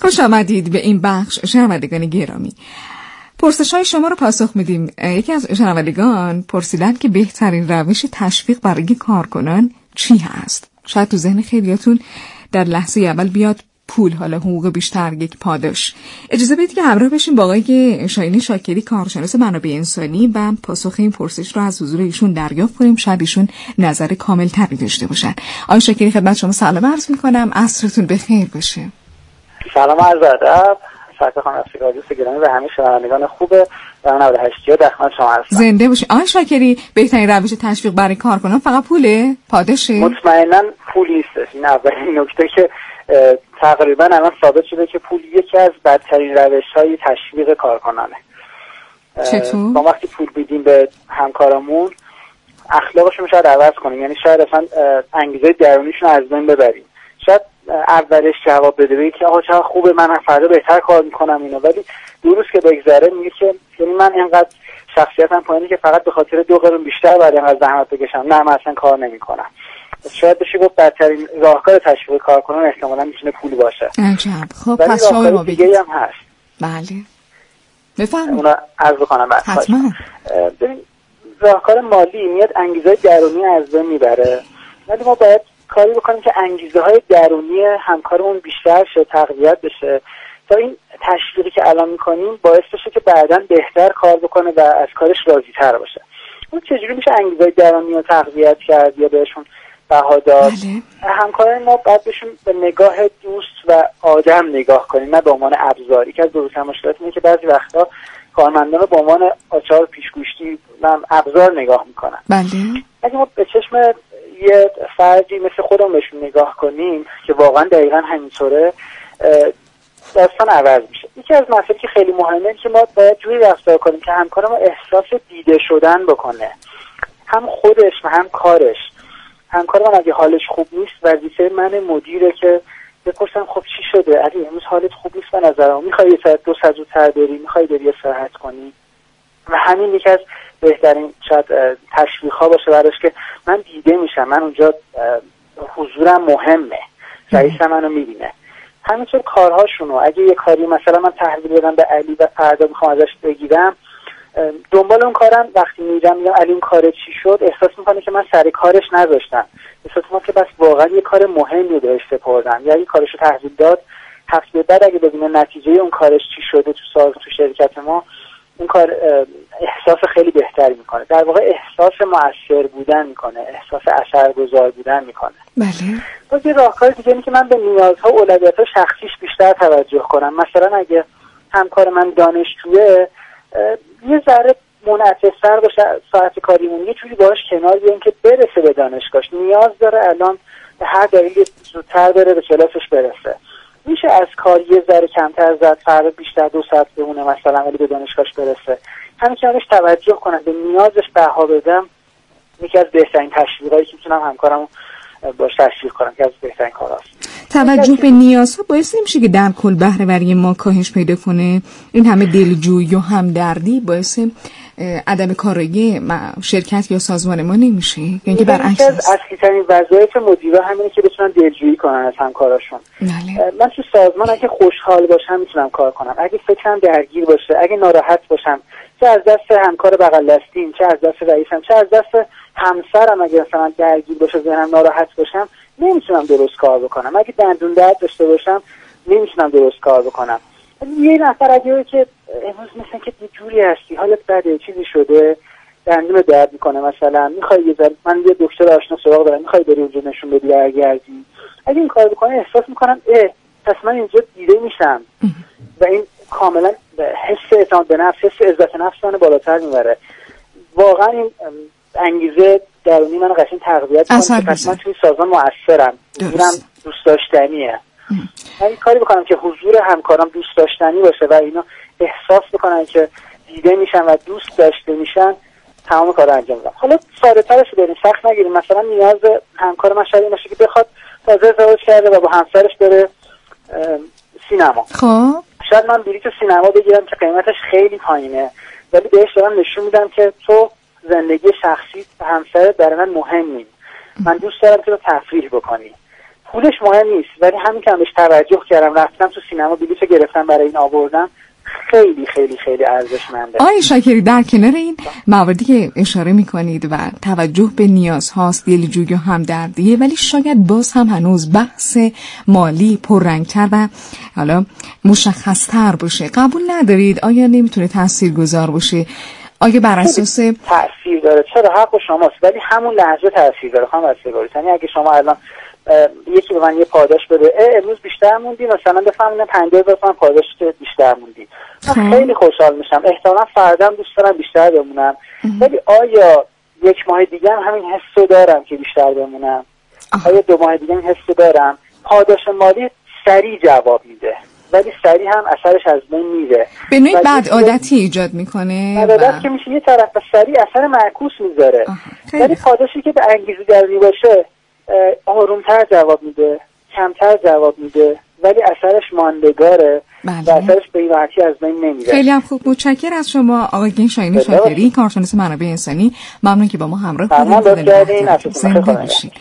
خوش آمدید به این بخش شنوندگان گرامی. پرسش های شما رو پاسخ میدیم. یکی از شنوندگان پرسیدن که بهترین روش تشویق برای کارکنان چی هست؟ شاید تو ذهن خیلیاتون در لحظه اول بیاد پول حالا حقوق بیشتر یک پاداش. اجازه بدید که همراه بشیم با آقای شاینی شاکری کارشناس منابع انسانی و پاسخ این پرسش رو از حضور ایشون دریافت کنیم. شاید ایشون نظر کامل تری داشته باشن. آقای شاکری خدمت شما سلام عرض می‌کنم. عصرتون بخیر باشه. سلام عرض ادب. سرکار خانم رادیو گرامی و همه شنوندگان خوب در 98 در خدمت شما هستم. زنده باشی. آقای شاکری بهترین روش تشویق برای کارکنان فقط پوله؟ پاداشه؟ مطمئنا پول نیستش این اولین نکته که تقریبا الان ثابت شده که پول یکی از بدترین روش های تشویق کارکنانه. چطور؟ ما وقتی پول بیدیم به همکارامون اخلاقشون شاید عوض کنیم. یعنی شاید اصلا انگیزه درونیشون از بین ببریم. شاید اولش جواب بده. بگی که آقا چقدر خوبه من فردا بهتر کار می‌کنم اینو ولی دو روز که بگذره میگه که یعنی من اینقدر شخصیتم پایینه که فقط به خاطر دو قرون بیشتر بعد اینقدر زحمت بکشم. نه من اصلا کار نمی‌کنم. شاید بشه گفت بدترین راهکار تشویق کارکنان احتمالا می‌تونه پول باشه. عجب. خب پس شما ما دیگه هم هست. بله. بفرمایید. اونا عرض بکنم حتما. راهکار مالی میاد انگیزه درونی از بین می‌بره. ولی ما باید کاری بکنیم که انگیزه های درونی همکارمون بیشتر شه تقویت بشه. تا این تشویقی که الان می‌کنیم باعث بشه که بعدا بهتر کار بکنه و از کارش راضی تر باشه. اون چجوری میشه انگیزه درونی رو تقویت کرد یا بهشون بها داد؟ بله. همکاران ما باید بهشون به نگاه دوست و آدم نگاه کنیم نه به عنوان ابزار. یکی از بزرگترین مشکلات اینه که بعضی وقتا کارمندان رو به عنوان آچار پیشگوشتی ابزار نگاه می‌کنن. بله. اگه ما به چشم یه فردی مثل خودم بهشون نگاه کنیم که واقعا دقیقا همینطوره داستان عوض میشه. یکی از مسائلی که خیلی مهمه که ما باید جوری رفتار کنیم که همکار ما احساس دیده شدن بکنه. هم خودش و هم کارش. همکار من اگه حالش خوب نیست وظیفه من مدیره که بپرسم خب چی شده؟ علی امروز حالت خوب نیست به نظرم. می‌خوای یه ساعت دو ساعت زودتر بری؟ می‌خوای بری استراحت کنی؟ و همین یکی از بهترین شاید تشویق ها باشه براش که من دیده میشم من اونجا حضورم مهمه رئیسم منو می‌بینه. همینطور کارهاشونو اگه یه کاری مثلا من تحویل بدم به علی و فردا می‌خوام ازش بگیرم دنبال اون کارم وقتی میرم میگم علی اون کار چی شد احساس می‌کنه که من سر کارش نذاشتم. احساس می‌کنه که بس واقعا یه کار مهمی بهش سپردم. یا این کارش رو تحویل داد هفته بعد اگه ببینه نتیجه اون کارش چی شده تو سال تو شرکت ما اون کار احساس خیلی بهتری می‌کنه. در واقع احساس مؤثر بودن می‌کنه احساس اثرگذار بودن می‌کنه. بله. باز یه راهکار دیگه اینه که من به نیازها و اولویت‌ها شخصیش بیشتر توجه کنم. مثلا اگه همکار من دانشجوه یه ذره منعطف‌تر باشه ساعت کاریمون یه جوری باهاش کنار بیایم که برسه به دانشگاهش. نیاز داره الان به هر دلیلی زودتر بره به کلاسش برسه. میشه از کار یه ذره کمتر زد فردا بیشتر دو ساعت بمونه مثلا ولی به دانشگاهش برسه. همین که توجه کنم به نیازش بها بدم یکی از بهترین تشویقایی که می‌تونم همکارم باش تشویق کنم که از بهترین کاراست توجه به نیازها باعث نمیشه که در کل بهرهوری ما کاهش پیدا کنه. این همه دلجویی و همدردی باعث عدم کارایی شرکت یا سازمان ما نمیشه. یعنی برعکس از اصلی ترین وظایف مدیرا همینه که بتونن دلجویی کنن از همکاراشون بله. من تو سازمان اگه خوشحال باشم می‌تونم کار کنم. اگه فکرم درگیر باشه اگه ناراحت باشم چه از دست همکار بغل دستیم چه از دست رئیسم چه از دست همسرم اگه مثلا درگیر باشه ذهنم ناراحت باشم نمی‌تونم درست کار بکنم. اگه دندون درد داشته باشم نمی‌تونم درست کار بکنم. یه نفر اگه که امروز مثلا که جوری هستی حالت بده چیزی شده دندون درد می‌کنه مثلا می‌خوای یه ذره من یه دکتر آشنا سراغ دارم می‌خوای بری اونجا نشون بدی برگردی؟ اگه این کار بکنه احساس می‌کنم اه پس من اینجا دیده میشم. و این کاملا حس اعتماد به نفس حس عزت نفس من بالاتر می‌بره. واقعا این انگیزه درونی من قشنگ تقویت کنه. پس من توی سازمان موثرم دوست داشتنیه. من این کاری بکنم که حضور همکارم دوست داشتنی باشه و اینا احساس بکنن که دیده میشن و دوست داشته میشن تمام کار انجام بدم حالا ساده ترش بریم سخت نگیریم. مثلا نیاز همکار من شاید باشه که بخواد تازه ازدواج کرده و با همسرش بره سینما. خب. شاید من بلیط سینما بگیرم که قیمتش خیلی پایینه. ولی بهش دارم نشون میدم که تو زندگی شخصی همسر برای من مهمی. من دوست دارم که تو تفریح بکنی. پولش مهم نیست ولی همین که بهش توجه کردم رفتم تو سینما بلیط گرفتم برای این آوردم خیلی خیلی خیلی ارزشمنده. آقای شاکری در کنار این مواردی که اشاره می‌کنید و توجه به نیاز هاست دلجویی و همدردیه ولی شاید باز هم هنوز بحث مالی پررنگتر و حالا مشخصتر باشه. قبول ندارید؟ آیا نمی‌تونه تأثیر گذار باشه؟ آیا بر اساس تاثیر داره. چرا؟ حق شماست ولی همون لحظه تاثیر داره. خواهم یعنی اگه شما الان یکی به من یه پاداش بده. امروز بیشتر موندی؟ مثلا بفهمونه 50 هزار پاداش بیشتر موندی. من خب. خیلی خوشحال میشم. احتمالا فردم دوست دارم بیشتر بمونم. ولی آیا یک ماه دیگه هم همین حسو دارم که بیشتر بمونم؟ آیا دو ماه دیگه این حسو دارم؟ پاداش مالی سریع جواب میده. ولی سریع هم اثرش از بین میره. به نوعی بعد عادتی ایجاد می‌کنه بعد عادت که میشه یه طرف سریع اثر معکوس می‌ذاره. ولی پاداشی که به انگیزی درنی باشه آرومتر جواب میده کمتر جواب میده ولی اثرش ماندگاره بله. و اثرش به این از بین نمیره خیلی هم خوب. متشکر از شما آقای شاهین شاکری کارشناس منابع انسانی. ممنون که با ما همراه بودید.